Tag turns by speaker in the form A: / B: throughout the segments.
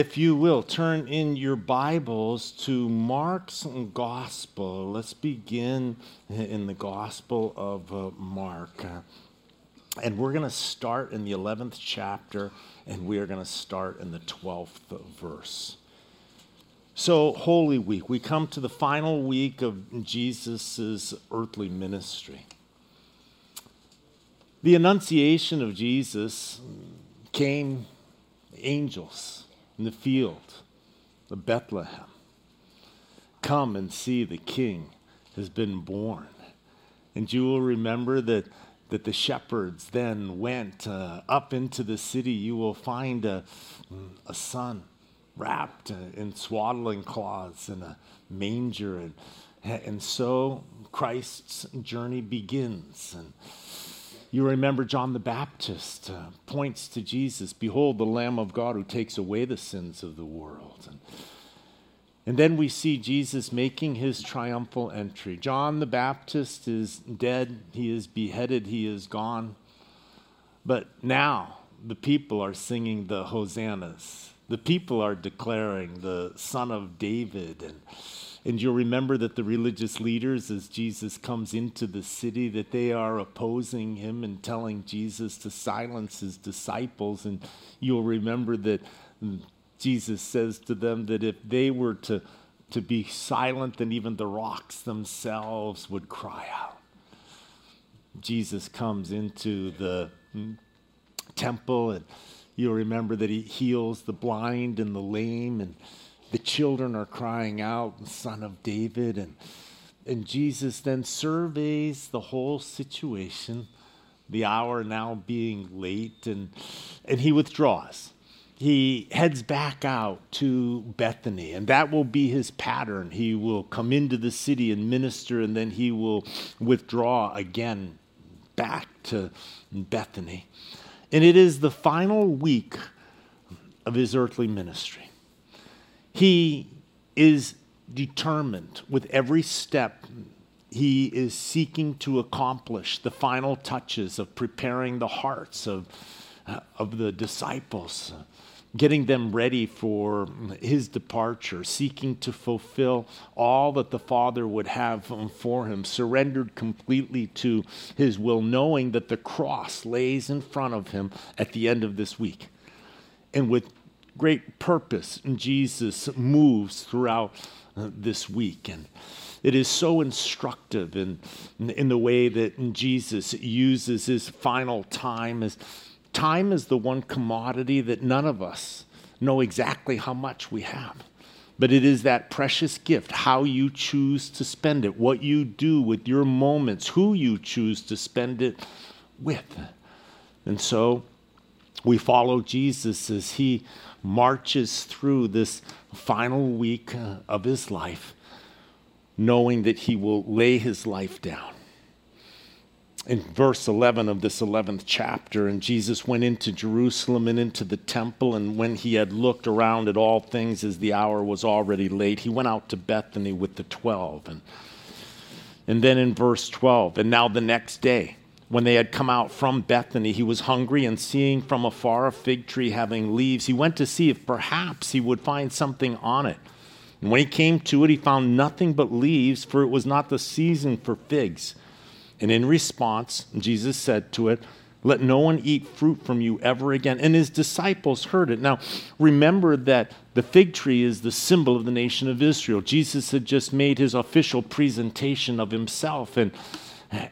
A: if you will, turn in your Bibles to Mark's Gospel. Let's begin in the Gospel of uh, Mark. And we're going to start in the 11th chapter, and we are going to start in the 12th verse. So, Holy Week, we come to the final week of Jesus' earthly ministry. The Annunciation of Jesus came angels in the field of Bethlehem. Come and see the king has been born. And you will remember that, that the shepherds then went uh, up into the city. You will find a, a son wrapped in swaddling cloths in a manger. And, and so Christ's journey begins. And you remember John the Baptist uh, points to Jesus Behold, the Lamb of God who takes away the sins of the world. And, and then we see Jesus making his triumphal entry. John the Baptist is dead, he is beheaded, he is gone. But now the people are singing the hosannas. The people are declaring the Son of David and and you'll remember that the religious leaders, as Jesus comes into the city, that they are opposing him and telling Jesus to silence his disciples. And you'll remember that Jesus says to them that if they were to, to be silent, then even the rocks themselves would cry out. Jesus comes into the hmm, temple, and you'll remember that he heals the blind and the lame and the children are crying out, Son of David. And, and Jesus then surveys the whole situation, the hour now being late, and, and he withdraws. He heads back out to Bethany, and that will be his pattern. He will come into the city and minister, and then he will withdraw again back to Bethany. And it is the final week of his earthly ministry. He is determined with every step he is seeking to accomplish the final touches of preparing the hearts of, uh, of the disciples, getting them ready for his departure, seeking to fulfill all that the Father would have for him, surrendered completely to his will, knowing that the cross lays in front of him at the end of this week. And with great purpose Jesus moves throughout uh, this week. And it is so instructive in, in the way that Jesus uses his final time as time is the one commodity that none of us know exactly how much we have. But it is that precious gift, how you choose to spend it, what you do with your moments, who you choose to spend it with. And so we follow Jesus as he marches through this final week uh, of his life, knowing that he will lay his life down. In verse 11 of this 11th chapter, and Jesus went into Jerusalem and into the temple, and when he had looked around at all things as the hour was already late, he went out to Bethany with the twelve. And, and then in verse 12, and now the next day, when they had come out from Bethany, he was hungry, and seeing from afar a fig tree having leaves, he went to see if perhaps he would find something on it. And when he came to it, he found nothing but leaves, for it was not the season for figs. And in response, Jesus said to it, Let no one eat fruit from you ever again. And his disciples heard it. Now, remember that the fig tree is the symbol of the nation of Israel. Jesus had just made his official presentation of himself. And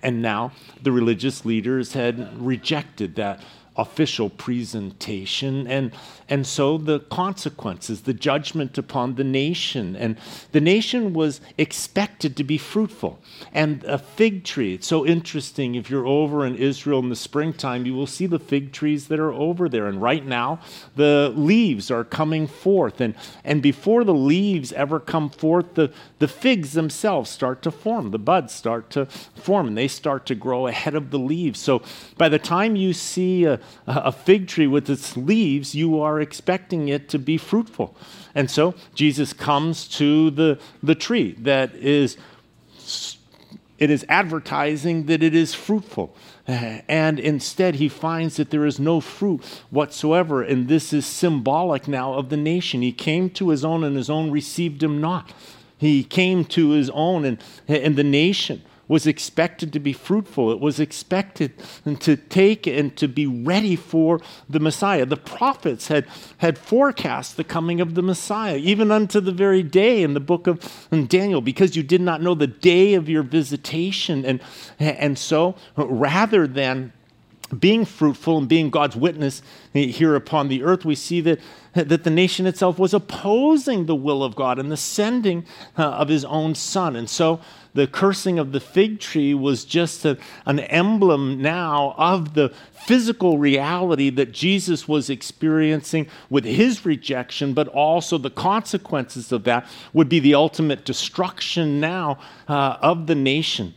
A: and now the religious leaders had rejected that official presentation. And, and so the consequences, the judgment upon the nation. And the nation was expected to be fruitful. And a fig tree, it's so interesting. If you're over in Israel in the springtime, you will see the fig trees that are over there. And right now, the leaves are coming forth. And, and before the leaves ever come forth, the, the figs themselves start to form. The buds start to form, and they start to grow ahead of the leaves. So by the time you see a, a fig tree with its leaves, you are expecting it to be fruitful. And so Jesus comes to the, the tree that is it is advertising that it is fruitful. And instead, he finds that there is no fruit whatsoever. And this is symbolic now of the nation. He came to his own, and his own received him not. He came to his own, and, and the nation was expected to be fruitful. It was expected to take and to be ready for the Messiah. The prophets had, had forecast the coming of the Messiah, even unto the very day in the book of Daniel, because you did not know the day of your visitation. And, and so, rather than being fruitful and being God's witness here upon the earth, we see that, that the nation itself was opposing the will of God and the sending uh, of his own son. And so the cursing of the fig tree was just a, an emblem now of the physical reality that Jesus was experiencing with his rejection, but also the consequences of that would be the ultimate destruction now uh, of the nation.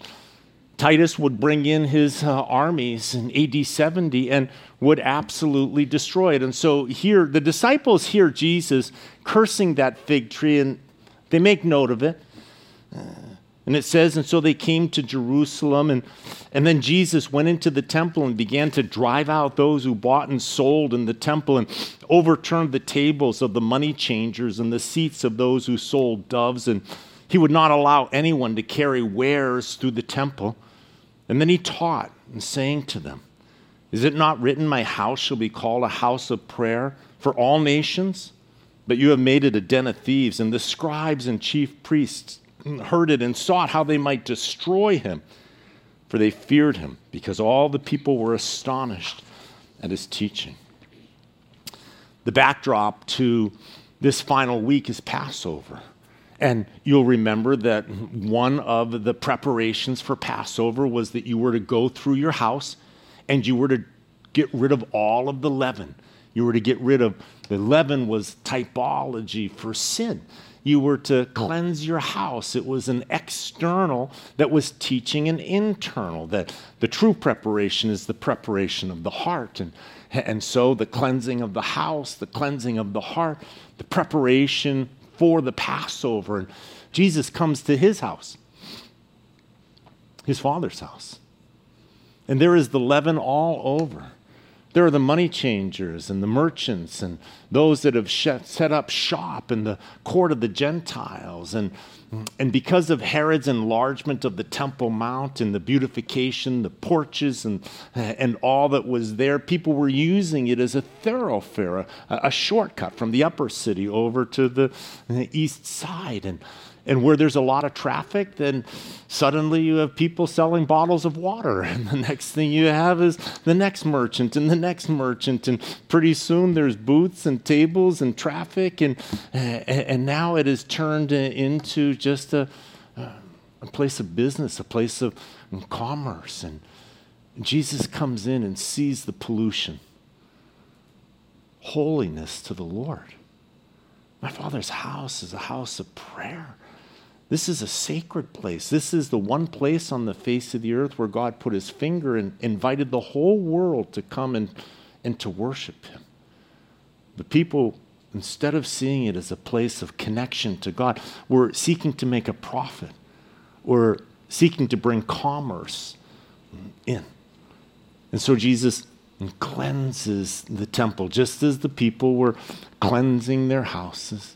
A: Titus would bring in his uh, armies in AD 70 and would absolutely destroy it. And so here, the disciples hear Jesus cursing that fig tree and they make note of it. Uh, and it says, and so they came to Jerusalem, and, and then Jesus went into the temple and began to drive out those who bought and sold in the temple and overturned the tables of the money changers and the seats of those who sold doves. And he would not allow anyone to carry wares through the temple. And then he taught and saying to them, Is it not written, My house shall be called a house of prayer for all nations? But you have made it a den of thieves, and the scribes and chief priests heard it and sought how they might destroy him, for they feared him, because all the people were astonished at his teaching. The backdrop to this final week is Passover. And you'll remember that one of the preparations for Passover was that you were to go through your house and you were to get rid of all of the leaven. You were to get rid of the leaven was typology for sin you were to cleanse your house. It was an external that was teaching an internal, that the true preparation is the preparation of the heart. And, and so the cleansing of the house, the cleansing of the heart, the preparation for the Passover. And Jesus comes to his house, his father's house. And there is the leaven all over. There are the money changers and the merchants and those that have set up shop in the court of the Gentiles. And, and because of Herod's enlargement of the Temple Mount and the beautification, the porches, and, and all that was there, people were using it as a thoroughfare, a, a shortcut from the upper city over to the, the east side. And and where there's a lot of traffic, then suddenly you have people selling bottles of water. And the next thing you have is the next merchant and the next merchant. And pretty soon there's booths and tables and traffic. And, and now it is turned into just a, a place of business, a place of commerce. And Jesus comes in and sees the pollution. Holiness to the Lord. My Father's house is a house of prayer. This is a sacred place. This is the one place on the face of the earth where God put his finger and invited the whole world to come and, and to worship him. The people, instead of seeing it as a place of connection to God, were seeking to make a profit, were seeking to bring commerce in. And so Jesus cleanses the temple just as the people were cleansing their houses.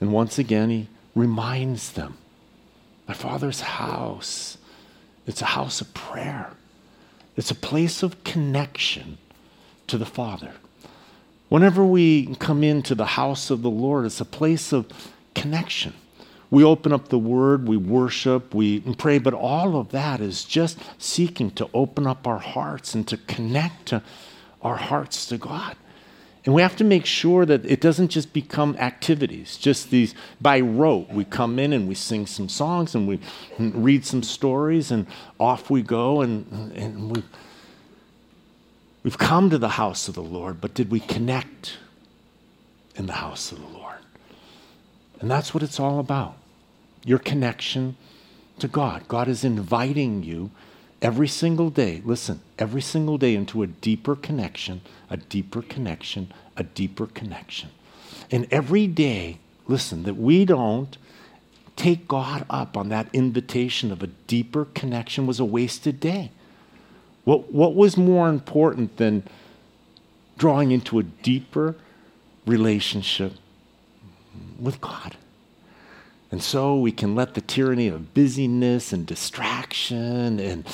A: And once again, he reminds them my Father's house, it's a house of prayer, it's a place of connection to the Father. Whenever we come into the house of the Lord, it's a place of connection. We open up the Word, we worship, we pray, but all of that is just seeking to open up our hearts and to connect our hearts to God. And we have to make sure that it doesn't just become activities, just these by rote. We come in and we sing some songs and we read some stories and off we go. And, and we, we've come to the house of the Lord, but did we connect in the house of the Lord? And that's what it's all about your connection to God. God is inviting you every single day, listen, every single day into a deeper connection, a deeper connection, a deeper connection. And every day, listen, that we don't take God up on that invitation of a deeper connection was a wasted day. What, what was more important than drawing into a deeper relationship with God? And so we can let the tyranny of busyness and distraction and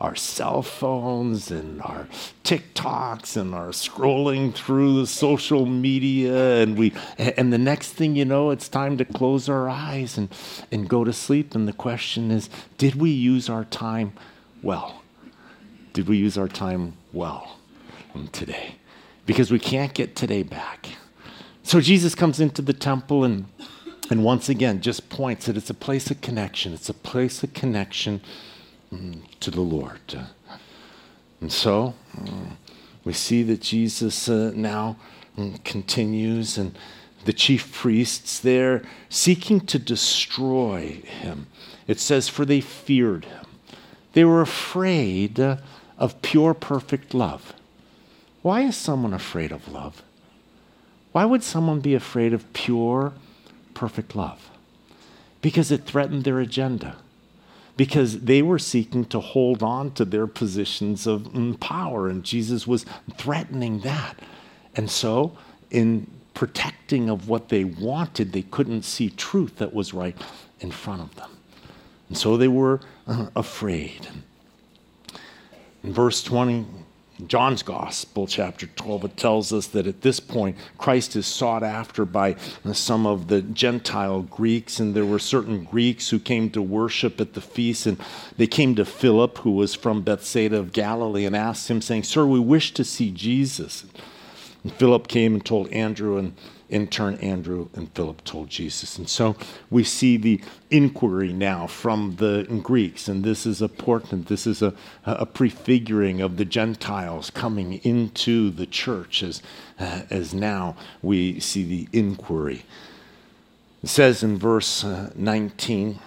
A: our cell phones and our TikToks and our scrolling through the social media and we and the next thing you know it's time to close our eyes and, and go to sleep. And the question is, did we use our time well? Did we use our time well today? Because we can't get today back. So Jesus comes into the temple and and once again, just points that it's a place of connection. It's a place of connection mm, to the Lord. And so mm, we see that Jesus uh, now mm, continues, and the chief priests there seeking to destroy him. It says, For they feared him. They were afraid uh, of pure, perfect love. Why is someone afraid of love? Why would someone be afraid of pure, perfect love because it threatened their agenda. Because they were seeking to hold on to their positions of mm, power, and Jesus was threatening that. And so, in protecting of what they wanted, they couldn't see truth that was right in front of them. And so they were uh, afraid. In verse 20, John's Gospel, chapter 12, it tells us that at this point, Christ is sought after by some of the Gentile Greeks, and there were certain Greeks who came to worship at the feast, and they came to Philip, who was from Bethsaida of Galilee, and asked him, saying, Sir, we wish to see Jesus. And Philip came and told Andrew, and in turn, Andrew and Philip told Jesus. And so we see the inquiry now from the Greeks, and this is important. This is a, a prefiguring of the Gentiles coming into the church as, uh, as now we see the inquiry. It says in verse uh, 19,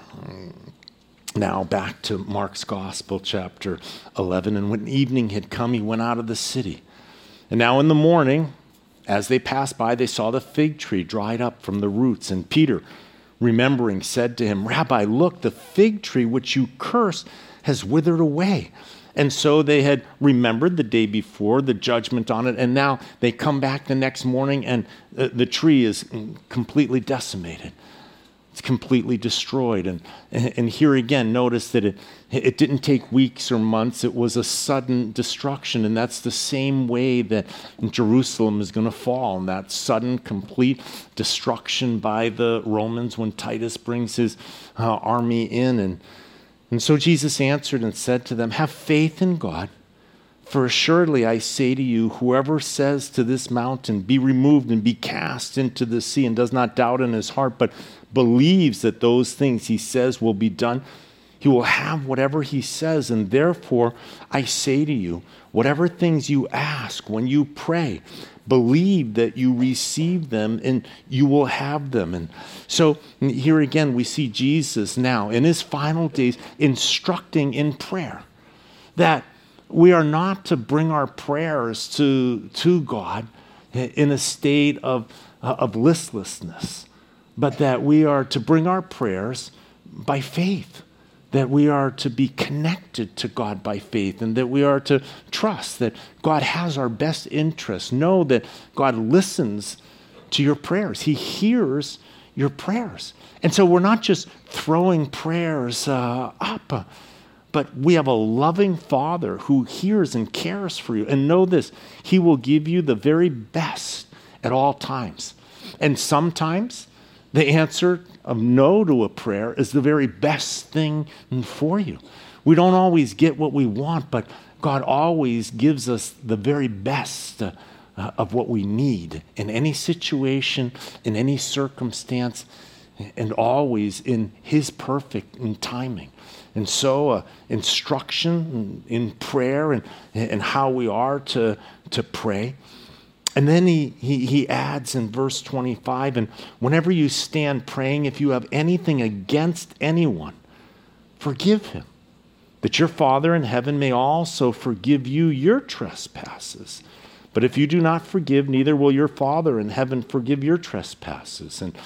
A: now back to Mark's Gospel, chapter 11. And when evening had come, he went out of the city. And now in the morning, as they passed by, they saw the fig tree dried up from the roots. And Peter, remembering, said to him, Rabbi, look, the fig tree which you cursed has withered away. And so they had remembered the day before the judgment on it, and now they come back the next morning and uh, the tree is completely decimated. It's completely destroyed. And, and here again, notice that it, it didn't take weeks or months, it was a sudden destruction. And that's the same way that Jerusalem is going to fall, and that sudden, complete destruction by the Romans when Titus brings his uh, army in. And, and so Jesus answered and said to them, Have faith in God. For assuredly I say to you, whoever says to this mountain, Be removed and be cast into the sea, and does not doubt in his heart, but believes that those things he says will be done, he will have whatever he says. And therefore, I say to you, whatever things you ask when you pray, believe that you receive them and you will have them. And so here again, we see Jesus now in his final days instructing in prayer that we are not to bring our prayers to, to God in a state of, of listlessness but that we are to bring our prayers by faith, that we are to be connected to God by faith, and that we are to trust that God has our best interests. Know that God listens to your prayers, He hears your prayers. And so we're not just throwing prayers uh, up. but we have a loving Father who hears and cares for you. And know this He will give you the very best at all times. And sometimes the answer of no to a prayer is the very best thing for you. We don't always get what we want, but God always gives us the very best uh, of what we need in any situation, in any circumstance, and always in His perfect timing. And so, uh, instruction in prayer and, and how we are to, to pray and then he, he, he adds in verse 25 and whenever you stand praying, if you have anything against anyone, forgive him, that your Father in heaven may also forgive you your trespasses. But if you do not forgive, neither will your Father in heaven forgive your trespasses. And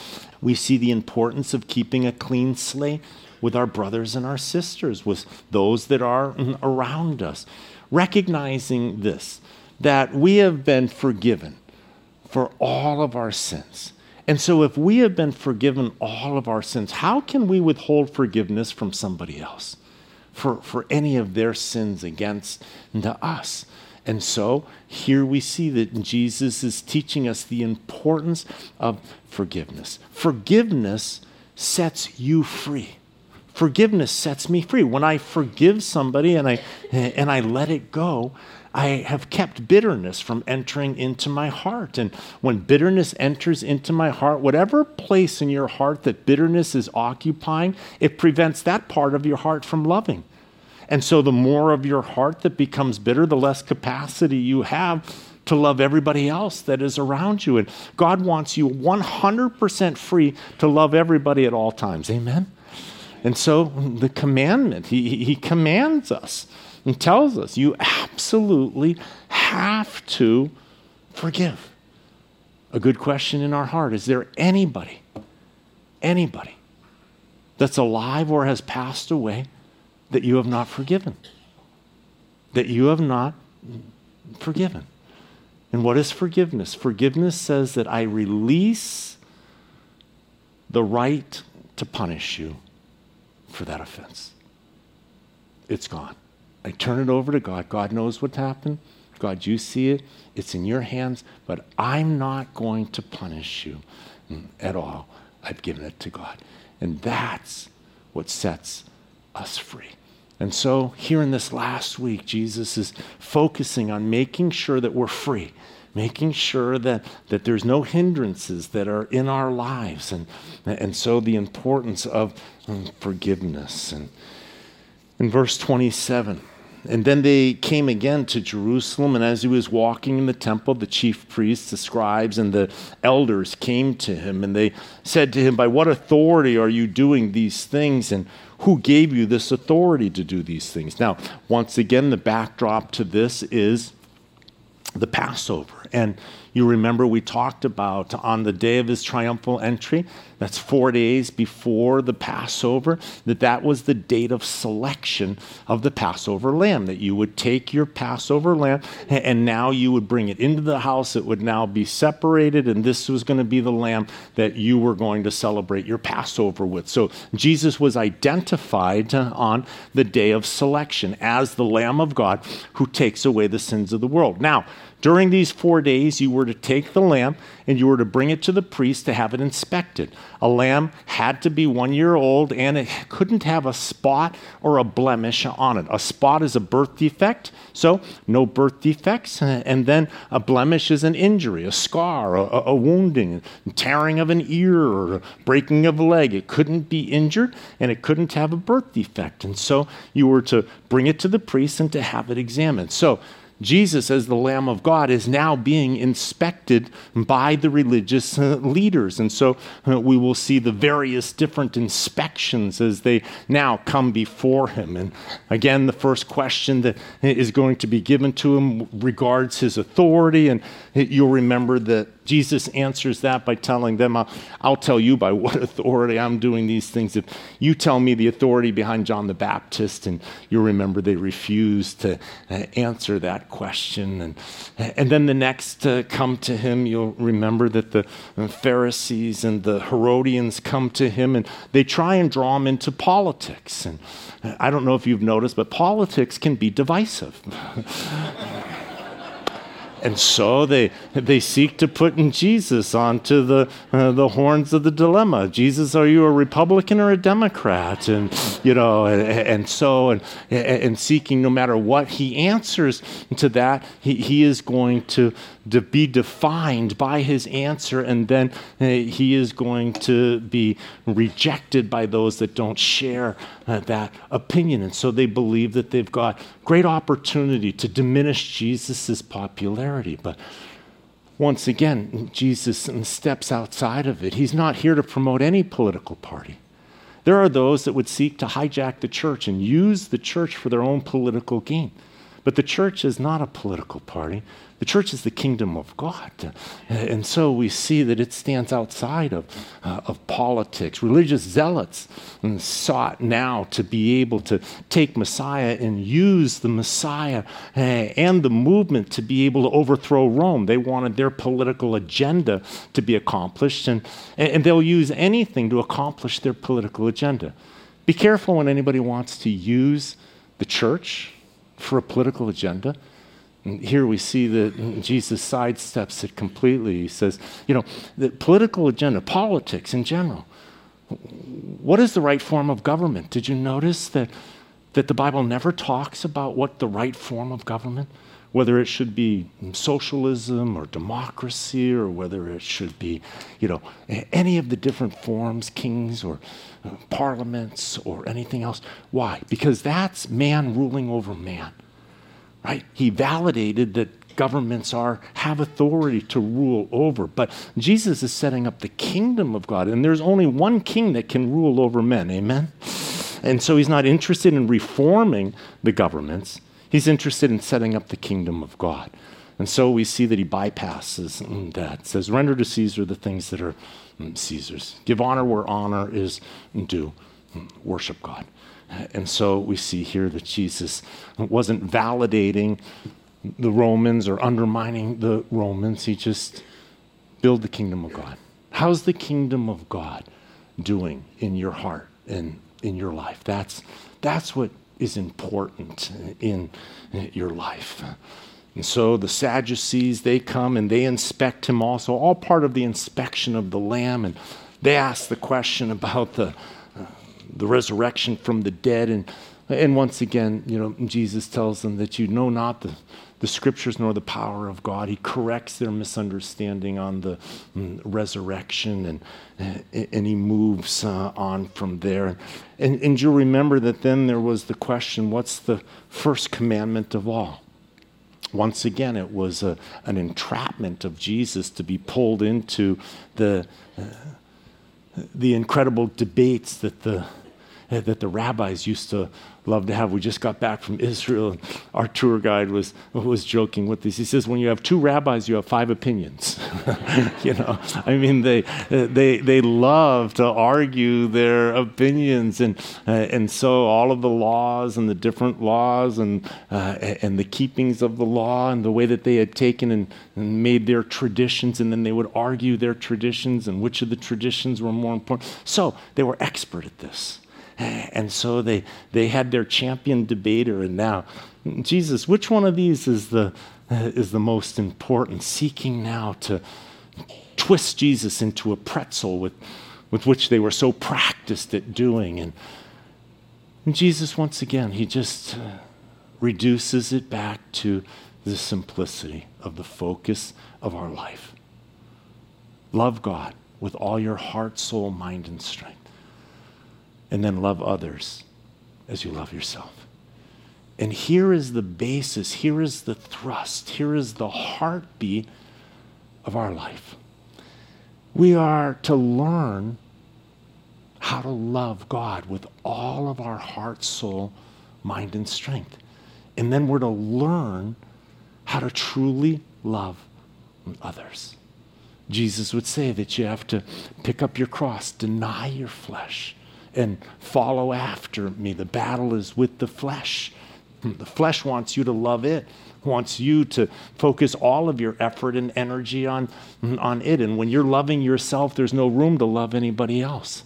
A: we see the importance of keeping a clean slate with our brothers and our sisters, with those that are around us. Recognizing this, that we have been forgiven for all of our sins. And so, if we have been forgiven all of our sins, how can we withhold forgiveness from somebody else for, for any of their sins against to us? And so here we see that Jesus is teaching us the importance of forgiveness. Forgiveness sets you free. Forgiveness sets me free. When I forgive somebody and I, and I let it go, I have kept bitterness from entering into my heart. And when bitterness enters into my heart, whatever place in your heart that bitterness is occupying, it prevents that part of your heart from loving. And so the more of your heart that becomes bitter, the less capacity you have to love everybody else that is around you. And God wants you 100% free to love everybody at all times. Amen? And so the commandment, he, he commands us and tells us you absolutely have to forgive. A good question in our heart is there anybody, anybody that's alive or has passed away? that you have not forgiven. That you have not forgiven. And what is forgiveness? Forgiveness says that I release the right to punish you for that offense. It's gone. I turn it over to God. God knows what happened. God, you see it. It's in your hands, but I'm not going to punish you at all. I've given it to God. And that's what sets us free. And so, here in this last week, Jesus is focusing on making sure that we're free, making sure that, that there's no hindrances that are in our lives. And, and so, the importance of um, forgiveness. And in verse 27, and then they came again to Jerusalem, and as he was walking in the temple, the chief priests, the scribes, and the elders came to him, and they said to him, By what authority are you doing these things? And who gave you this authority to do these things? Now, once again, the backdrop to this is the Passover. And you remember we talked about on the day of his triumphal entry, that's four days before the Passover, that that was the date of selection of the Passover lamb, that you would take your Passover lamb and now you would bring it into the house. It would now be separated, and this was going to be the lamb that you were going to celebrate your Passover with. So Jesus was identified on the day of selection as the Lamb of God who takes away the sins of the world. Now, during these four days, you were to take the lamb and you were to bring it to the priest to have it inspected. A lamb had to be one year old and it couldn't have a spot or a blemish on it. A spot is a birth defect, so no birth defects. And then a blemish is an injury, a scar, a, a wounding, tearing of an ear, or breaking of a leg. It couldn't be injured and it couldn't have a birth defect. And so you were to bring it to the priest and to have it examined. So Jesus, as the Lamb of God, is now being inspected by the religious uh, leaders. And so uh, we will see the various different inspections as they now come before him. And again, the first question that is going to be given to him regards his authority. And you'll remember that Jesus answers that by telling them, I'll, I'll, tell you by what authority I'm doing these things. If you tell me the authority behind John the Baptist, and you'll remember they refused to uh, answer that question. And, and then the next to come to him, you'll remember that the Pharisees and the Herodians come to him and they try and draw him into politics. And I don't know if you've noticed, but politics can be divisive. And so they, they seek to put in Jesus onto the, uh, the horns of the dilemma. Jesus, are you a Republican or a Democrat? And, you know, and, and so, and, and seeking no matter what he answers to that, he, he is going to, to be defined by his answer, and then uh, he is going to be rejected by those that don't share uh, that opinion. And so they believe that they've got great opportunity to diminish Jesus' popularity. But once again, Jesus steps outside of it. He's not here to promote any political party. There are those that would seek to hijack the church and use the church for their own political gain. But the church is not a political party. The church is the kingdom of God. And so we see that it stands outside of, uh, of politics. Religious zealots sought now to be able to take Messiah and use the Messiah uh, and the movement to be able to overthrow Rome. They wanted their political agenda to be accomplished, and, and they'll use anything to accomplish their political agenda. Be careful when anybody wants to use the church for a political agenda. And here we see that Jesus sidesteps it completely. He says, you know, the political agenda, politics in general. What is the right form of government? Did you notice that, that the Bible never talks about what the right form of government? Whether it should be socialism or democracy, or whether it should be, you know, any of the different forms, kings or uh, parliaments or anything else. Why? Because that's man ruling over man right? He validated that governments are have authority to rule over. But jesus is setting up the kingdom of god and there's only one king that can rule over men. Amen? And so he's not interested in reforming the governments. He's interested in setting up the kingdom of god. And so we see that he bypasses that. Says render to caesar the things that are mm, caesar's. Give honor where honor is due. Mm, worship god and so we see here that Jesus wasn't validating the Romans or undermining the Romans. He just built the kingdom of God. How's the kingdom of God doing in your heart and in your life? That's, that's what is important in your life. And so the Sadducees, they come and they inspect him also, all part of the inspection of the Lamb. And they ask the question about the, the resurrection from the dead. And, and once again, you know, Jesus tells them that you know not the, the scriptures nor the power of God. He corrects their misunderstanding on the mm, resurrection and, and he moves uh, on from there. And, and you'll remember that then there was the question what's the first commandment of all? Once again, it was a, an entrapment of Jesus to be pulled into the, uh, the incredible debates that the that the rabbis used to love to have. We just got back from Israel, and our tour guide was, was joking with this. He says, When you have two rabbis, you have five opinions. you know, I mean, they, they, they love to argue their opinions. And, uh, and so all of the laws and the different laws and, uh, and the keepings of the law and the way that they had taken and, and made their traditions, and then they would argue their traditions and which of the traditions were more important. So they were expert at this. And so they, they had their champion debater, and now, Jesus, which one of these is the, is the most important? Seeking now to twist Jesus into a pretzel with, with which they were so practiced at doing. And, and Jesus, once again, he just uh, reduces it back to the simplicity of the focus of our life. Love God with all your heart, soul, mind, and strength and then love others as you love yourself. And here is the basis, here is the thrust, here is the heartbeat of our life. We are to learn how to love God with all of our heart, soul, mind, and strength. And then we're to learn how to truly love others. Jesus would say that you have to pick up your cross, deny your flesh, and follow after me. The battle is with the flesh. The flesh wants you to love it, wants you to focus all of your effort and energy on, on it. And when you're loving yourself, there's no room to love anybody else.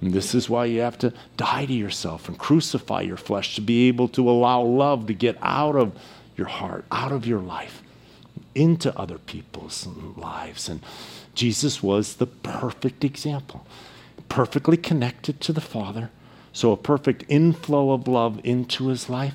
A: And this is why you have to die to yourself and crucify your flesh to be able to allow love to get out of your heart, out of your life, into other people's lives. And Jesus was the perfect example perfectly connected to the Father, so a perfect inflow of love into his life,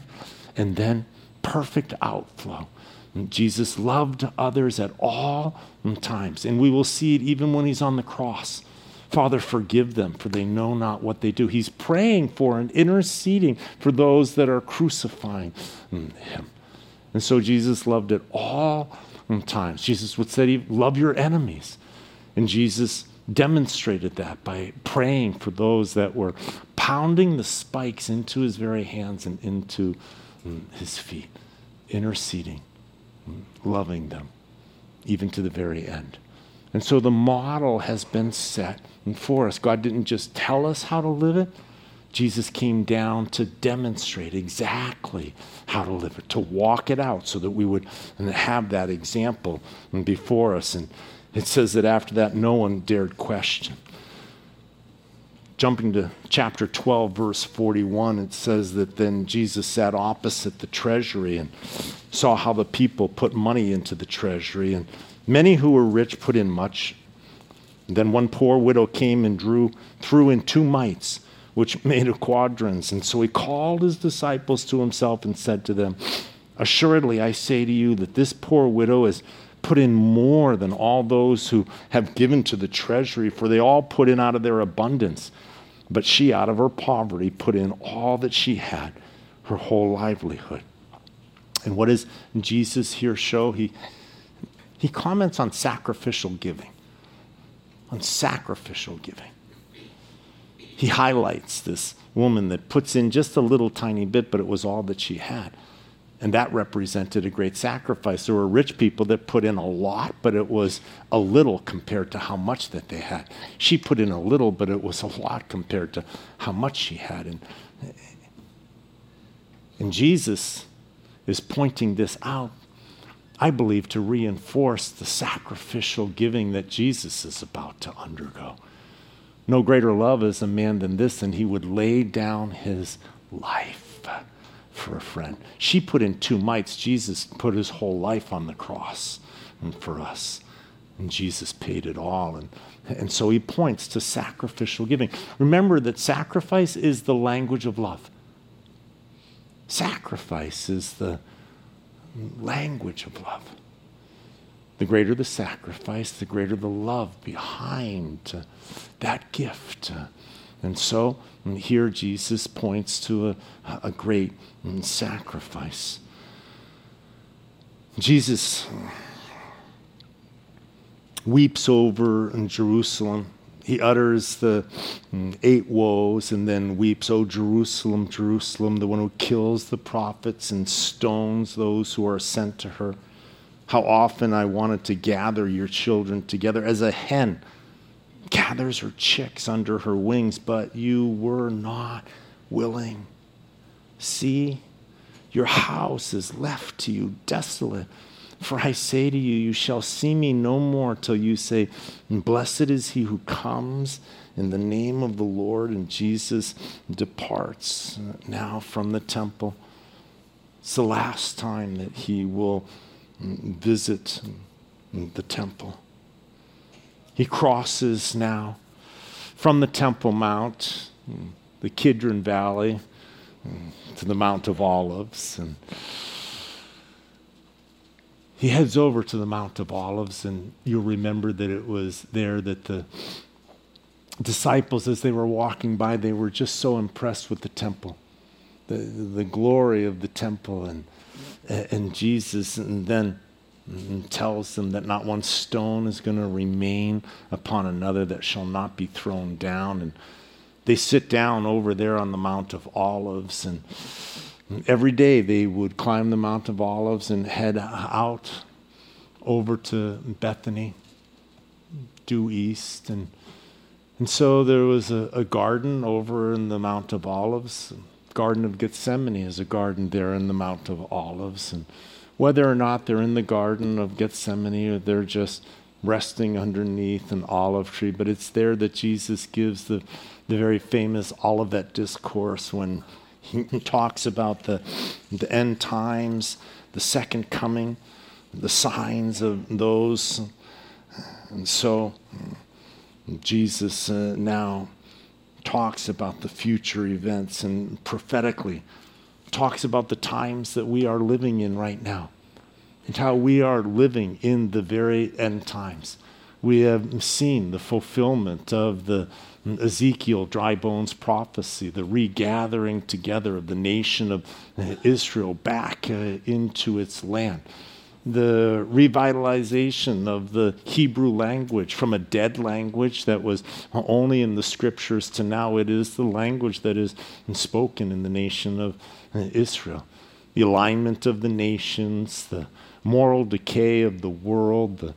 A: and then perfect outflow. And Jesus loved others at all times, and we will see it even when he's on the cross. Father, forgive them, for they know not what they do. He's praying for and interceding for those that are crucifying him. And so Jesus loved at all times. Jesus would say, Love your enemies. And Jesus demonstrated that by praying for those that were pounding the spikes into his very hands and into mm, his feet. interceding, loving them, even to the very end. And so the model has been set for us. God didn't just tell us how to live it, Jesus came down to demonstrate exactly how to live it, to walk it out so that we would have that example before us. And it says that after that, no one dared question. Jumping to chapter 12, verse 41, it says that then Jesus sat opposite the treasury and saw how the people put money into the treasury. And many who were rich put in much. And then one poor widow came and drew, threw in two mites which made a quadrans. And so he called his disciples to himself and said to them, Assuredly, I say to you that this poor widow has put in more than all those who have given to the treasury, for they all put in out of their abundance. But she, out of her poverty, put in all that she had, her whole livelihood. And what does Jesus here show? He, he comments on sacrificial giving. On sacrificial giving he highlights this woman that puts in just a little tiny bit, but it was all that she had. And that represented a great sacrifice. There were rich people that put in a lot, but it was a little compared to how much that they had. She put in a little, but it was a lot compared to how much she had. And, and Jesus is pointing this out, I believe, to reinforce the sacrificial giving that Jesus is about to undergo. No greater love is a man than this, and he would lay down his life for a friend. She put in two mites. Jesus put his whole life on the cross for us. And Jesus paid it all. And, and so he points to sacrificial giving. Remember that sacrifice is the language of love. Sacrifice is the language of love. The greater the sacrifice, the greater the love behind that gift. And so here Jesus points to a, a great mm, sacrifice. Jesus weeps over Jerusalem. He utters the mm, eight woes and then weeps, O Jerusalem, Jerusalem, the one who kills the prophets and stones those who are sent to her how often I wanted to gather your children together as a hen gathers her chicks under her wings, but you were not willing. See, your house is left to you desolate. For I say to you, you shall see me no more till you say, Blessed is he who comes in the name of the Lord. And Jesus departs now from the temple. It's the last time that he will visit the temple. He crosses now from the Temple Mount, the Kidron Valley, to the Mount of Olives. And he heads over to the Mount of Olives, and you'll remember that it was there that the disciples, as they were walking by, they were just so impressed with the temple, the, the glory of the temple, and and Jesus, and then tells them that not one stone is going to remain upon another that shall not be thrown down. And they sit down over there on the Mount of Olives, and every day they would climb the Mount of Olives and head out over to Bethany, due east, and and so there was a, a garden over in the Mount of Olives. Garden of Gethsemane is a garden there in the Mount of Olives. And whether or not they're in the Garden of Gethsemane or they're just resting underneath an olive tree, but it's there that Jesus gives the, the very famous Olivet discourse when he talks about the, the end times, the second coming, the signs of those. And so Jesus uh, now talks about the future events and prophetically talks about the times that we are living in right now and how we are living in the very end times. We have seen the fulfillment of the Ezekiel dry bones prophecy, the regathering together of the nation of Israel back uh, into its land the revitalization of the Hebrew language from a dead language that was only in the scriptures to now it is the language that is spoken in the nation of Israel. the alignment of the nations, the moral decay of the world, the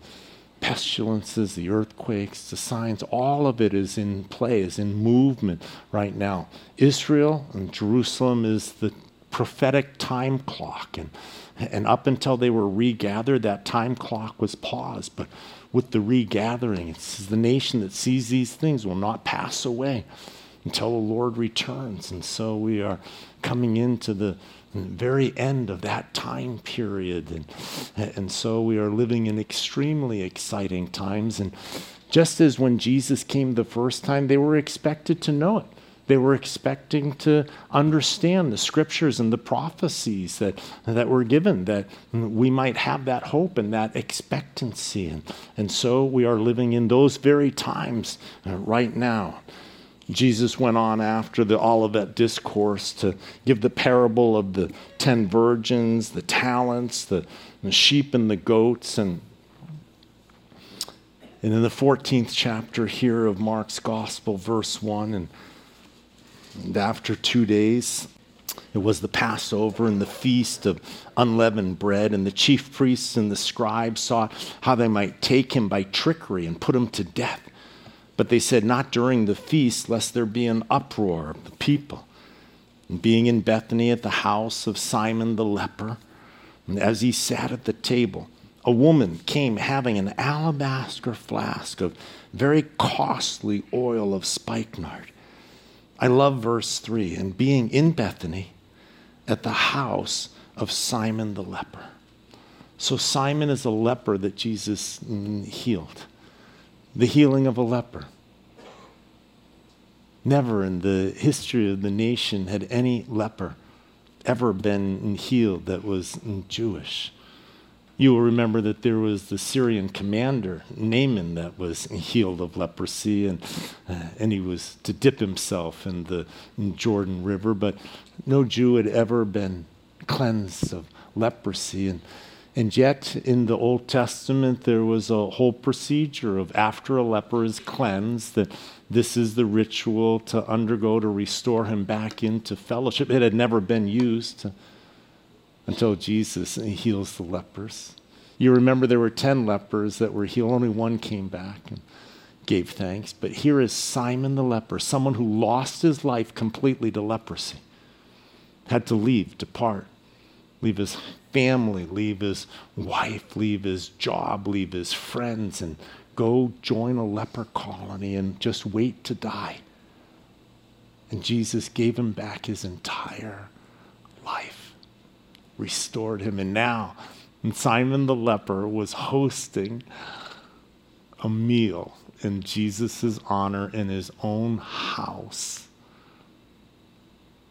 A: pestilences, the earthquakes, the signs, all of it is in play, is in movement right now. Israel and Jerusalem is the prophetic time clock. And, and up until they were regathered, that time clock was paused. But with the regathering, it's the nation that sees these things will not pass away until the Lord returns. And so we are coming into the very end of that time period. And, and so we are living in extremely exciting times. And just as when Jesus came the first time, they were expected to know it. They were expecting to understand the scriptures and the prophecies that, that were given, that we might have that hope and that expectancy. And, and so we are living in those very times uh, right now. Jesus went on after the Olivet discourse to give the parable of the ten virgins, the talents, the, the sheep and the goats. And, and in the 14th chapter here of Mark's Gospel, verse 1, and, and after two days, it was the Passover and the feast of unleavened bread, and the chief priests and the scribes sought how they might take him by trickery and put him to death. But they said, Not during the feast, lest there be an uproar of the people. And being in Bethany at the house of Simon the leper, and as he sat at the table, a woman came having an alabaster flask of very costly oil of spikenard. I love verse 3 and being in Bethany at the house of Simon the leper. So, Simon is a leper that Jesus healed the healing of a leper. Never in the history of the nation had any leper ever been healed that was Jewish. You will remember that there was the Syrian commander, Naaman, that was healed of leprosy, and, uh, and he was to dip himself in the in Jordan River, but no Jew had ever been cleansed of leprosy. And and yet, in the Old Testament, there was a whole procedure of after a leper is cleansed, that this is the ritual to undergo to restore him back into fellowship. It had never been used until Jesus heals the lepers. You remember there were 10 lepers that were healed, only one came back and gave thanks. But here is Simon the leper, someone who lost his life completely to leprosy, had to leave, depart leave his family, leave his wife, leave his job, leave his friends, and go join a leper colony and just wait to die. And Jesus gave him back his entire life, restored him. And now, Simon the leper was hosting a meal in Jesus' honor in his own house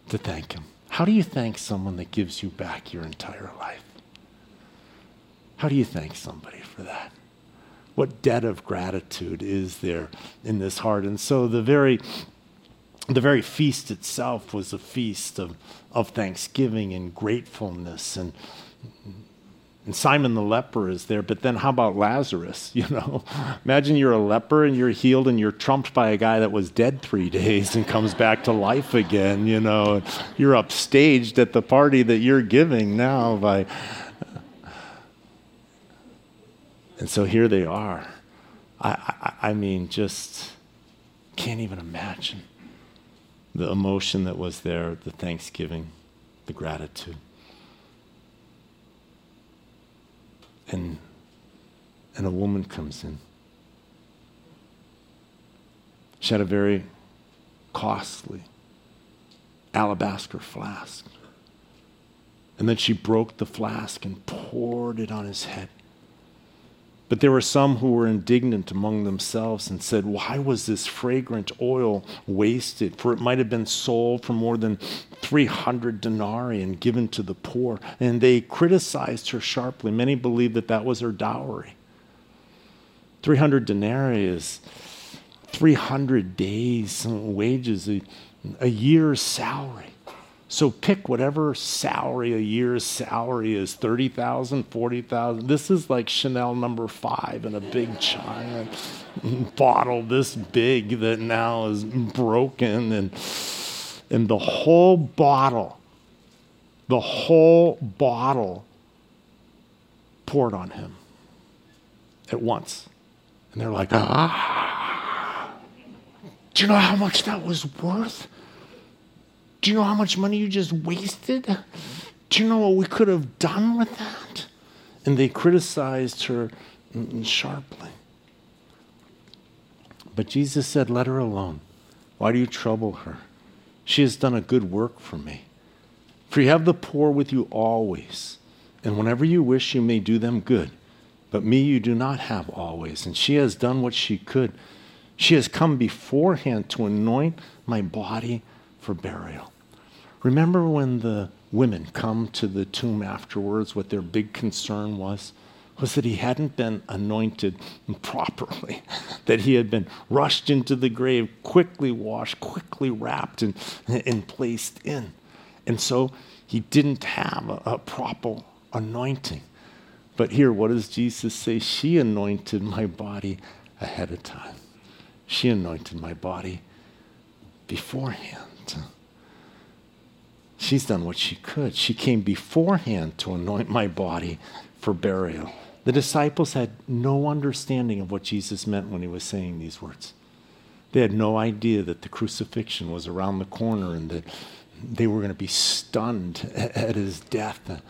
A: to thank him. How do you thank someone that gives you back your entire life? How do you thank somebody for that? What debt of gratitude is there in this heart? And so the very the very feast itself was a feast of, of thanksgiving and gratefulness and and Simon the leper is there, but then how about Lazarus? You know, imagine you're a leper and you're healed and you're trumped by a guy that was dead three days and comes back to life again. You know, you're upstaged at the party that you're giving now by. And so here they are. I, I, I mean, just can't even imagine the emotion that was there, the thanksgiving, the gratitude. and and a woman comes in. She had a very costly alabaster flask. And then she broke the flask and poured it on his head. But there were some who were indignant among themselves and said, Why was this fragrant oil wasted? For it might have been sold for more than 300 denarii and given to the poor. And they criticized her sharply. Many believed that that was her dowry. 300 denarii is 300 days' wages, a, a year's salary. So pick whatever salary, a year's salary is 30,000, 40,000. This is like Chanel number five in a big giant bottle this big that now is broken. And, and the whole bottle the whole bottle poured on him at once. And they're like, ah. Do you know how much that was worth? Do you know how much money you just wasted? Do you know what we could have done with that? And they criticized her sharply. But Jesus said, Let her alone. Why do you trouble her? She has done a good work for me. For you have the poor with you always, and whenever you wish, you may do them good. But me you do not have always. And she has done what she could. She has come beforehand to anoint my body for burial. Remember when the women come to the tomb afterwards, what their big concern was? was that he hadn't been anointed properly, that he had been rushed into the grave, quickly washed, quickly wrapped, and, and placed in. And so he didn't have a, a proper anointing. But here, what does Jesus say? She anointed my body ahead of time. She anointed my body beforehand. She's done what she could. She came beforehand to anoint my body for burial. The disciples had no understanding of what Jesus meant when he was saying these words. They had no idea that the crucifixion was around the corner and that they were going to be stunned at his death.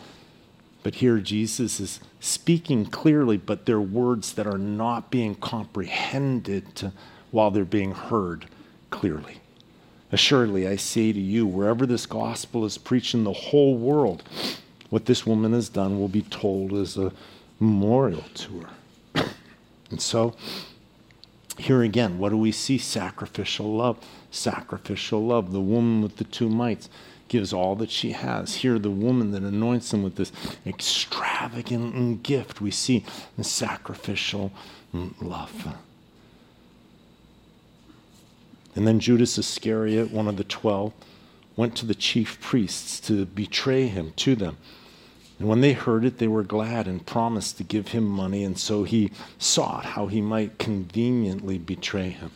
A: But here Jesus is speaking clearly, but they're words that are not being comprehended while they're being heard clearly. Assuredly, I say to you, wherever this gospel is preached in the whole world, what this woman has done will be told as a memorial to her. and so, here again, what do we see? Sacrificial love. Sacrificial love. The woman with the two mites gives all that she has. Here, the woman that anoints him with this extravagant gift, we see the sacrificial love. And then Judas Iscariot, one of the twelve, went to the chief priests to betray him to them. And when they heard it, they were glad and promised to give him money, and so he sought how he might conveniently betray him.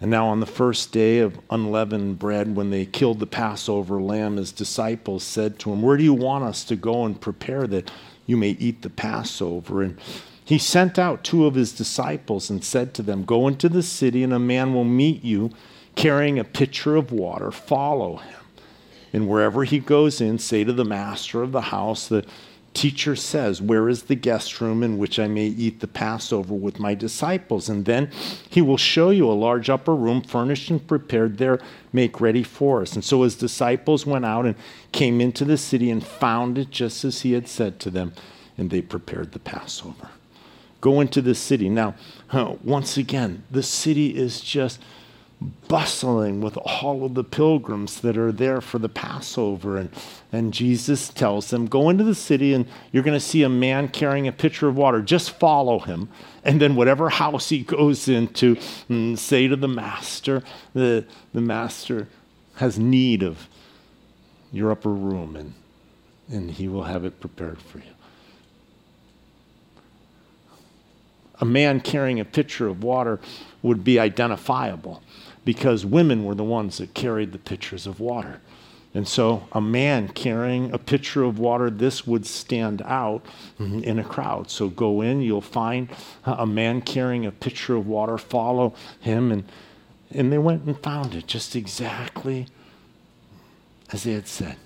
A: And now, on the first day of unleavened bread, when they killed the Passover lamb, his disciples said to him, Where do you want us to go and prepare that you may eat the Passover? And he sent out two of his disciples and said to them, Go into the city, and a man will meet you carrying a pitcher of water. Follow him. And wherever he goes in, say to the master of the house, the teacher says, Where is the guest room in which I may eat the Passover with my disciples? And then he will show you a large upper room, furnished and prepared there, make ready for us. And so his disciples went out and came into the city and found it just as he had said to them, and they prepared the Passover. Go into the city. Now, once again, the city is just bustling with all of the pilgrims that are there for the Passover. And, and Jesus tells them, Go into the city and you're going to see a man carrying a pitcher of water. Just follow him. And then, whatever house he goes into, mm, say to the master, the, the master has need of your upper room, and, and he will have it prepared for you. A man carrying a pitcher of water would be identifiable because women were the ones that carried the pitchers of water. And so, a man carrying a pitcher of water, this would stand out mm-hmm, in a crowd. So, go in, you'll find a man carrying a pitcher of water, follow him. And, and they went and found it just exactly as they had said.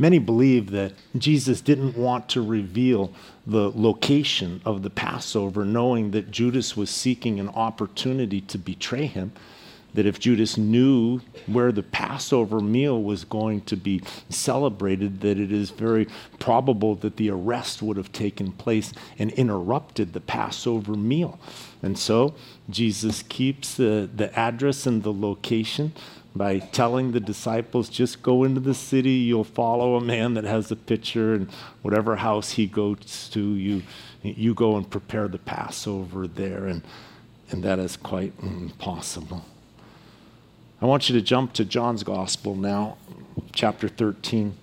A: Many believe that Jesus didn't want to reveal the location of the Passover, knowing that Judas was seeking an opportunity to betray him. That if Judas knew where the Passover meal was going to be celebrated, that it is very probable that the arrest would have taken place and interrupted the Passover meal. And so Jesus keeps the, the address and the location by telling the disciples, just go into the city, you'll follow a man that has a pitcher, and whatever house he goes to, you, you go and prepare the Passover there. And, and that is quite impossible. I want you to jump to John's Gospel now, chapter 13,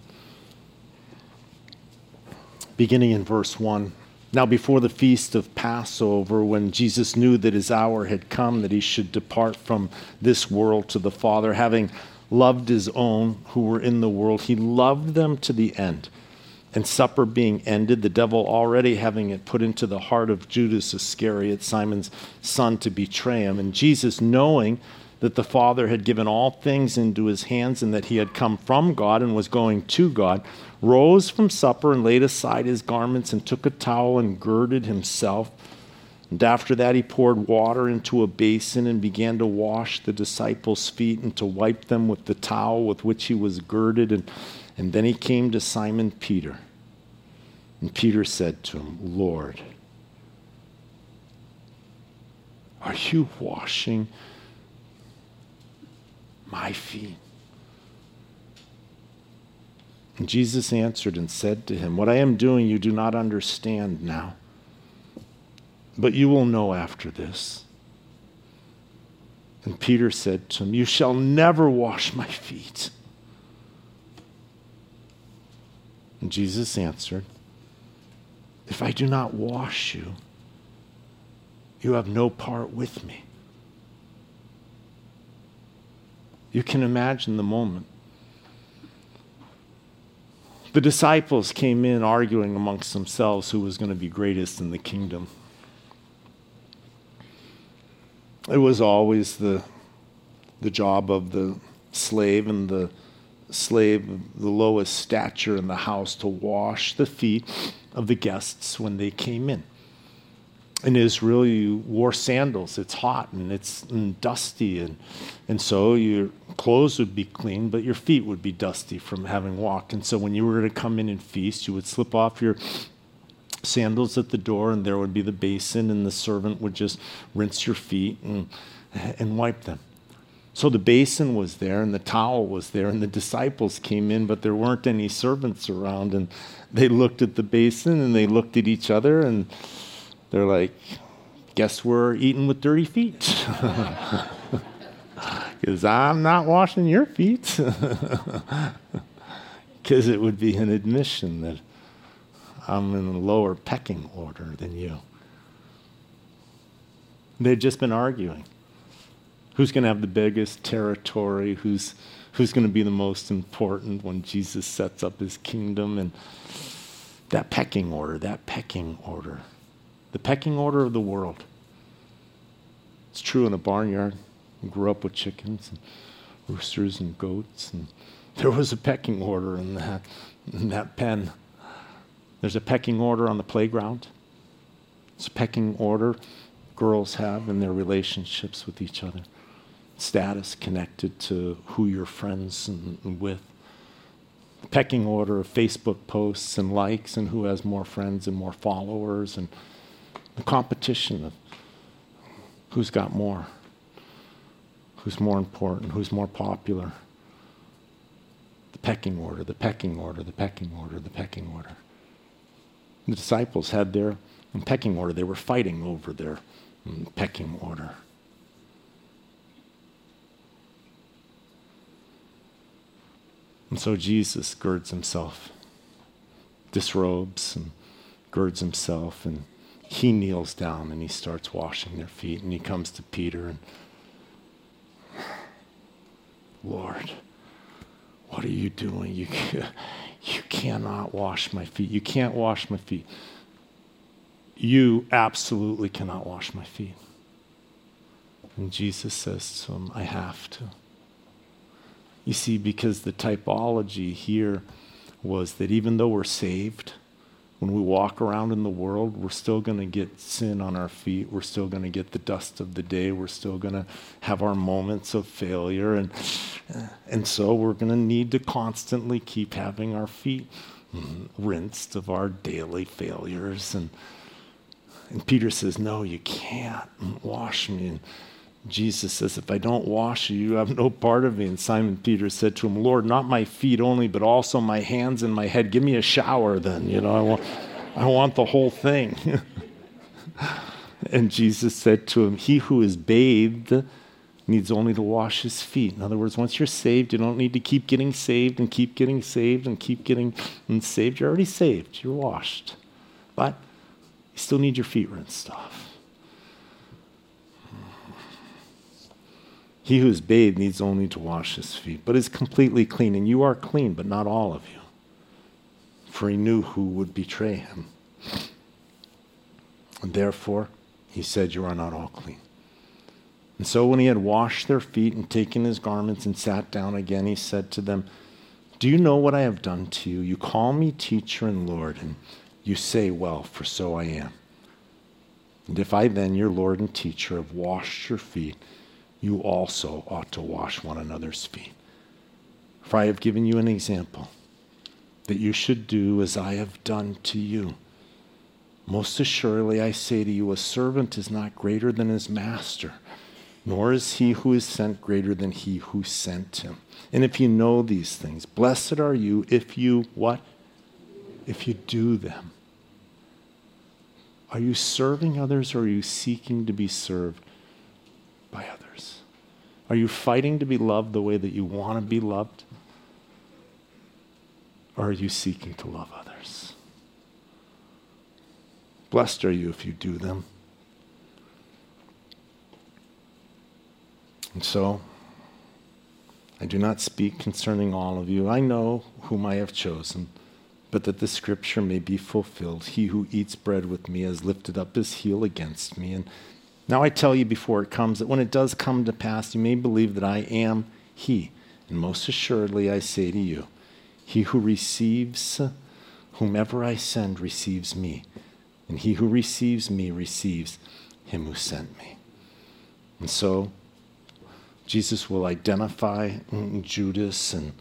A: beginning in verse 1. Now, before the feast of Passover, when Jesus knew that his hour had come, that he should depart from this world to the Father, having loved his own who were in the world. He loved them to the end. And supper being ended, the devil already having it put into the heart of Judas Iscariot, Simon's son, to betray him. And Jesus, knowing that the Father had given all things into his hands and that he had come from God and was going to God, rose from supper and laid aside his garments and took a towel and girded himself. And after that, he poured water into a basin and began to wash the disciples' feet and to wipe them with the towel with which he was girded. And, and then he came to Simon Peter. And Peter said to him, Lord, are you washing my feet? And Jesus answered and said to him, What I am doing you do not understand now but you will know after this. And Peter said to him, You shall never wash my feet. And Jesus answered, If I do not wash you, you have no part with me. You can imagine the moment. The disciples came in arguing amongst themselves who was going to be greatest in the kingdom. it was always the, the job of the slave and the slave of the lowest stature in the house to wash the feet of the guests when they came in. In Israel, you wore sandals. It's hot and it's dusty, and, and so your clothes would be clean, but your feet would be dusty from having walked. And so when you were to come in and feast, you would slip off your sandals at the door, and there would be the basin, and the servant would just rinse your feet and, and wipe them. So the basin was there, and the towel was there, and the disciples came in, but there weren't any servants around. And they looked at the basin and they looked at each other, and they're like, Guess we're eating with dirty feet. Because I'm not washing your feet. Because it would be an admission that I'm in a lower pecking order than you. They'd just been arguing. Who's going to have the biggest territory? Who's, who's going to be the most important when Jesus sets up his kingdom? And that pecking order, that pecking order, the pecking order of the world. It's true in a barnyard. Grew up with chickens and roosters and goats, and there was a pecking order in that, in that pen. There's a pecking order on the playground. It's a pecking order girls have in their relationships with each other. Status connected to who you're friends and, and with. Pecking order of Facebook posts and likes and who has more friends and more followers and the competition of who's got more, who's more important, who's more popular. The pecking order, the pecking order, the pecking order, the pecking order. The disciples had their pecking order. They were fighting over their mm, pecking order. And so Jesus girds himself, disrobes and girds himself, and he kneels down and he starts washing their feet. And he comes to Peter and, Lord, what are you doing? You, you cannot wash my feet. You can't wash my feet. You absolutely cannot wash my feet. And Jesus says to him, I have to. You see, because the typology here was that even though we're saved, when we walk around in the world, we're still going to get sin on our feet. We're still going to get the dust of the day. We're still going to have our moments of failure. And, and so we're going to need to constantly keep having our feet rinsed of our daily failures. And, and Peter says, No, you can't wash me. And Jesus says, If I don't wash you, you have no part of me. And Simon Peter said to him, Lord, not my feet only, but also my hands and my head. Give me a shower then. You know, I want, I want the whole thing. and Jesus said to him, He who is bathed needs only to wash his feet. In other words, once you're saved, you don't need to keep getting saved and keep getting saved and keep getting saved. You're already saved, you're washed. But you still need your feet rinsed off. He who is bathed needs only to wash his feet, but is completely clean. And you are clean, but not all of you. For he knew who would betray him. And therefore, he said, You are not all clean. And so when he had washed their feet and taken his garments and sat down again, he said to them, Do you know what I have done to you? You call me teacher and Lord, and you say, Well, for so I am. And if I then, your Lord and teacher, have washed your feet, you also ought to wash one another's feet. For I have given you an example that you should do as I have done to you. Most assuredly, I say to you, a servant is not greater than his master, nor is he who is sent greater than he who sent him. And if you know these things, blessed are you if you what? If you do them. Are you serving others or are you seeking to be served by others? Are you fighting to be loved the way that you want to be loved? Or are you seeking to love others? Blessed are you if you do them. And so, I do not speak concerning all of you. I know whom I have chosen, but that the scripture may be fulfilled. He who eats bread with me has lifted up his heel against me. And now I tell you before it comes that when it does come to pass, you may believe that I am He. And most assuredly, I say to you, He who receives whomever I send receives me, and he who receives me receives him who sent me. And so, Jesus will identify Judas, and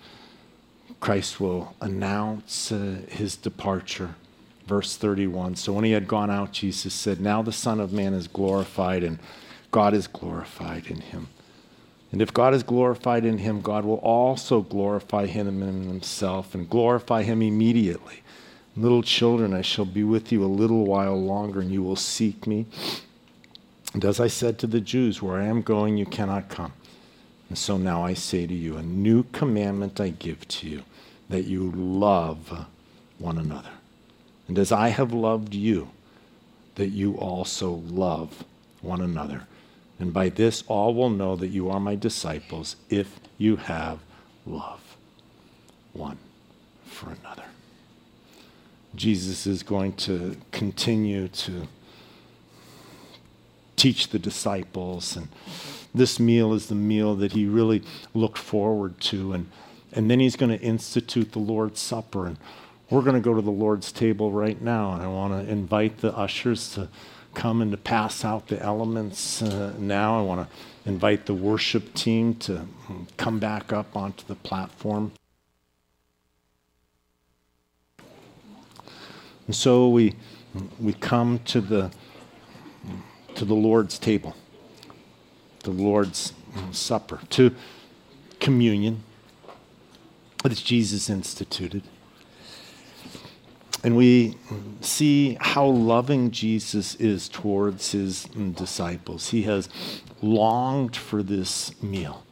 A: Christ will announce uh, his departure verse 31. So when he had gone out, Jesus said, Now the Son of Man is glorified, and God is glorified in him. And if God is glorified in him, God will also glorify him in himself and glorify him immediately. Little children, I shall be with you a little while longer, and you will seek me. And as I said to the Jews, Where I am going, you cannot come. And so now I say to you, A new commandment I give to you, that you love one another. And as I have loved you, that you also love one another. And by this all will know that you are my disciples if you have love one for another. Jesus is going to continue to teach the disciples and this meal is the meal that he really looked forward to and and then he's going to institute the Lord's Supper and we're going to go to the Lord's table right now, and I want to invite the ushers to come and to pass out the elements uh, now. I want to invite the worship team to come back up onto the platform. And so we, we come to the, to the Lord's table, the Lord's Supper, to communion that Jesus instituted. And we see how loving Jesus is towards his disciples. He has longed for this meal.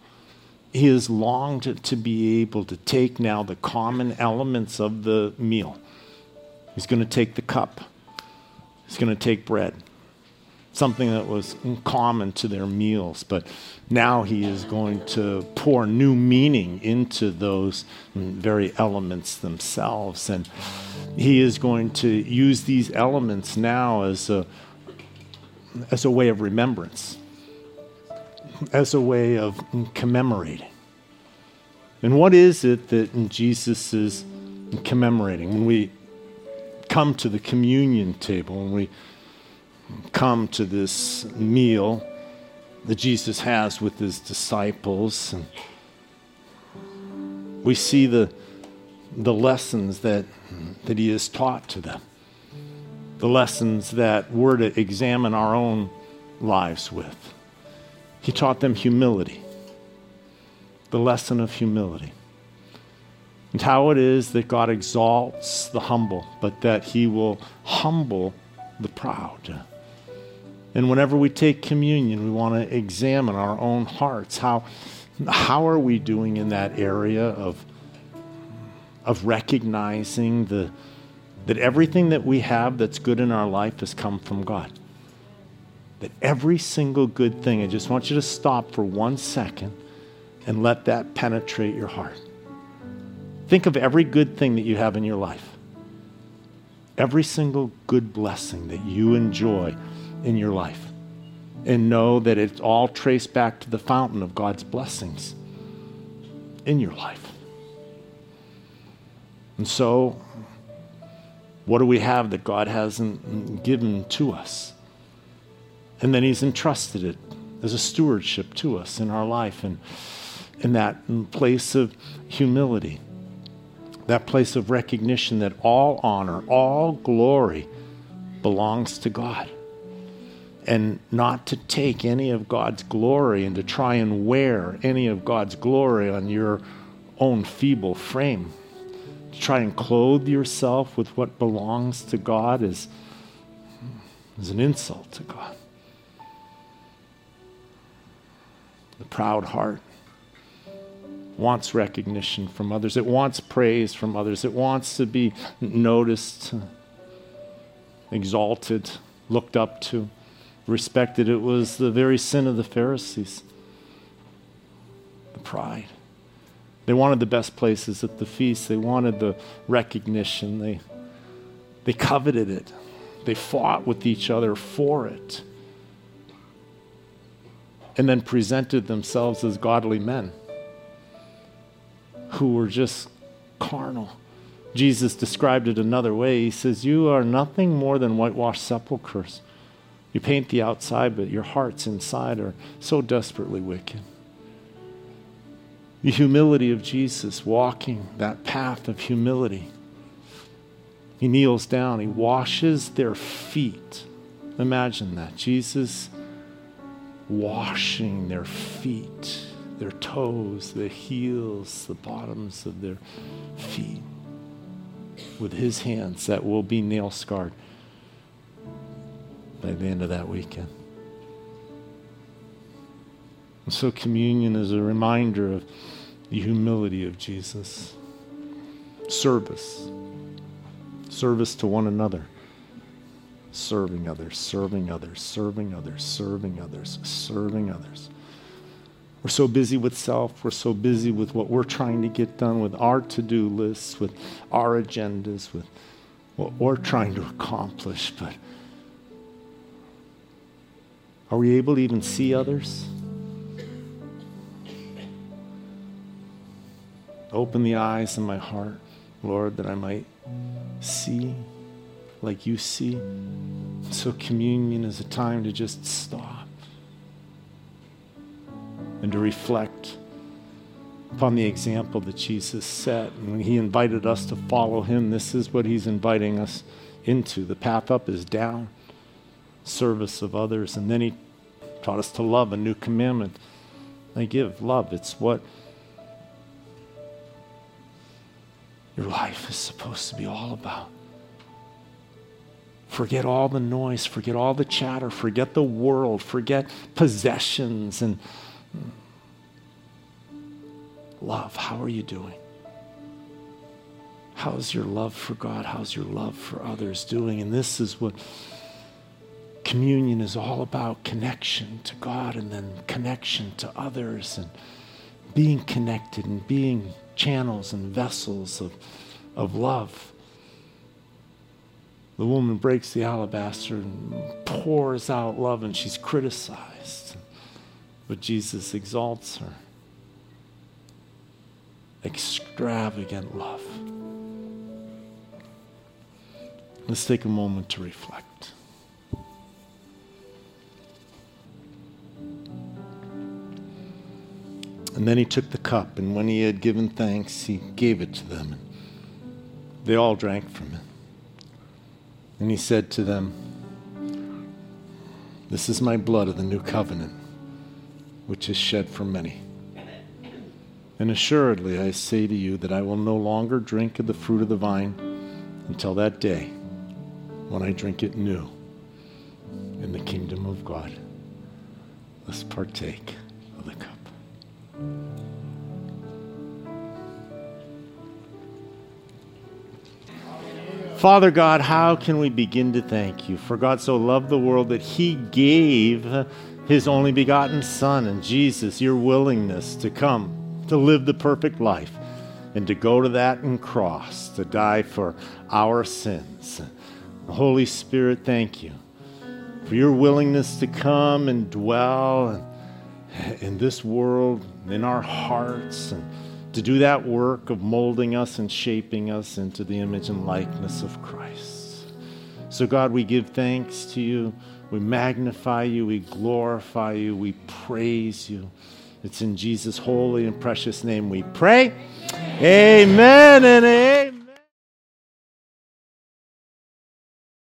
A: He has longed to be able to take now the common elements of the meal. He's going to take the cup, he's going to take bread something that was common to their meals. But now he is going to pour new meaning into those very elements themselves. And he is going to use these elements now as a, as a way of remembrance, as a way of commemorating. And what is it that Jesus is commemorating? When we come to the communion table, when we come to this meal that Jesus has with his disciples. And we see the, the lessons that, that he has taught to them, the lessons that we're to examine our own lives with. He taught them humility, the lesson of humility, and how it is that God exalts the humble, but that he will humble the proud. And whenever we take communion, we want to examine our own hearts. How, how are we doing in that area of, of recognizing the, that everything that we have that's good in our life has come from God? that every single good thing, I just want you to stop for one second and let that penetrate your heart. Think of every good thing that you have in your life. Every single good blessing that you enjoy in your life. And know that it's all traced back to the fountain of God's blessings in your life. And so, what do we have that God hasn't given to us? And then He's entrusted it as a stewardship to us in our life and in that place of humility, that place of recognition that all honor, all glory belongs to God. And not to take any of God's glory and to try and wear any of God's glory on your own feeble frame. To try and clothe yourself with what belongs to God is, is an insult to God. The proud heart wants recognition from others, it wants praise from others, it wants to be noticed, exalted, looked up to, respected. It was the very sin of the Pharisees the pride. They wanted the best places at the feast. They wanted the recognition. They, they coveted it. They fought with each other for it. And then presented themselves as godly men who were just carnal. Jesus described it another way. He says, You are nothing more than whitewashed sepulchres. You paint the outside, but your hearts inside are so desperately wicked the humility of Jesus, walking that path of humility. He kneels down, he washes their feet. Imagine that. Jesus washing their feet, their toes, the heels, the bottoms of their feet with his hands that will be nail scarred by the end of that weekend. And so communion is a reminder of the humility of Jesus. Service. Service to one another. Serving others, serving others, serving others, serving others, serving others. We're so busy with self. We're so busy with what we're trying to get done, with our to do lists, with our agendas, with what we're trying to accomplish. But are we able to even see others? Open the eyes of my heart, Lord, that I might see like you see. So, communion is a time to just stop and to reflect upon the example that Jesus set. And when he invited us to follow him, this is what he's inviting us into. The path up is down, service of others. And then he taught us to love, a new commandment. They give love. It's what your life is supposed to be all about. Forget all the noise, forget all the chatter, forget the world, forget possessions and love. How are you doing? How's your love for God? How's your love for others doing? And this is what communion is all about connection to God and then connection to others and being connected and being channels and vessels of, of love. The woman breaks the alabaster and pours out love, and she's criticized. But Jesus exalts her. Extravagant love. Let's take a moment to reflect. And then he took the cup, and when he had given thanks, he gave it to them. They all drank from it. And he said to them, This is my blood of the new covenant, which is shed for many. And assuredly, I say to you that I will no longer drink of the fruit of the vine until that day when I drink it new in the kingdom of God. Let's partake. Father God, how can we begin to thank you? For God so loved the world that he gave his only begotten Son and Jesus, your willingness to come, to live the perfect life, and to go to that and cross, to die for our sins. Holy Spirit, thank you for your willingness to come and dwell in this world, in our hearts, and to do that work of molding us and shaping us into the image and likeness of Christ. So, God, we give thanks to you. We magnify you. We glorify you. We praise you. It's in Jesus' holy and precious name we pray. Amen and amen.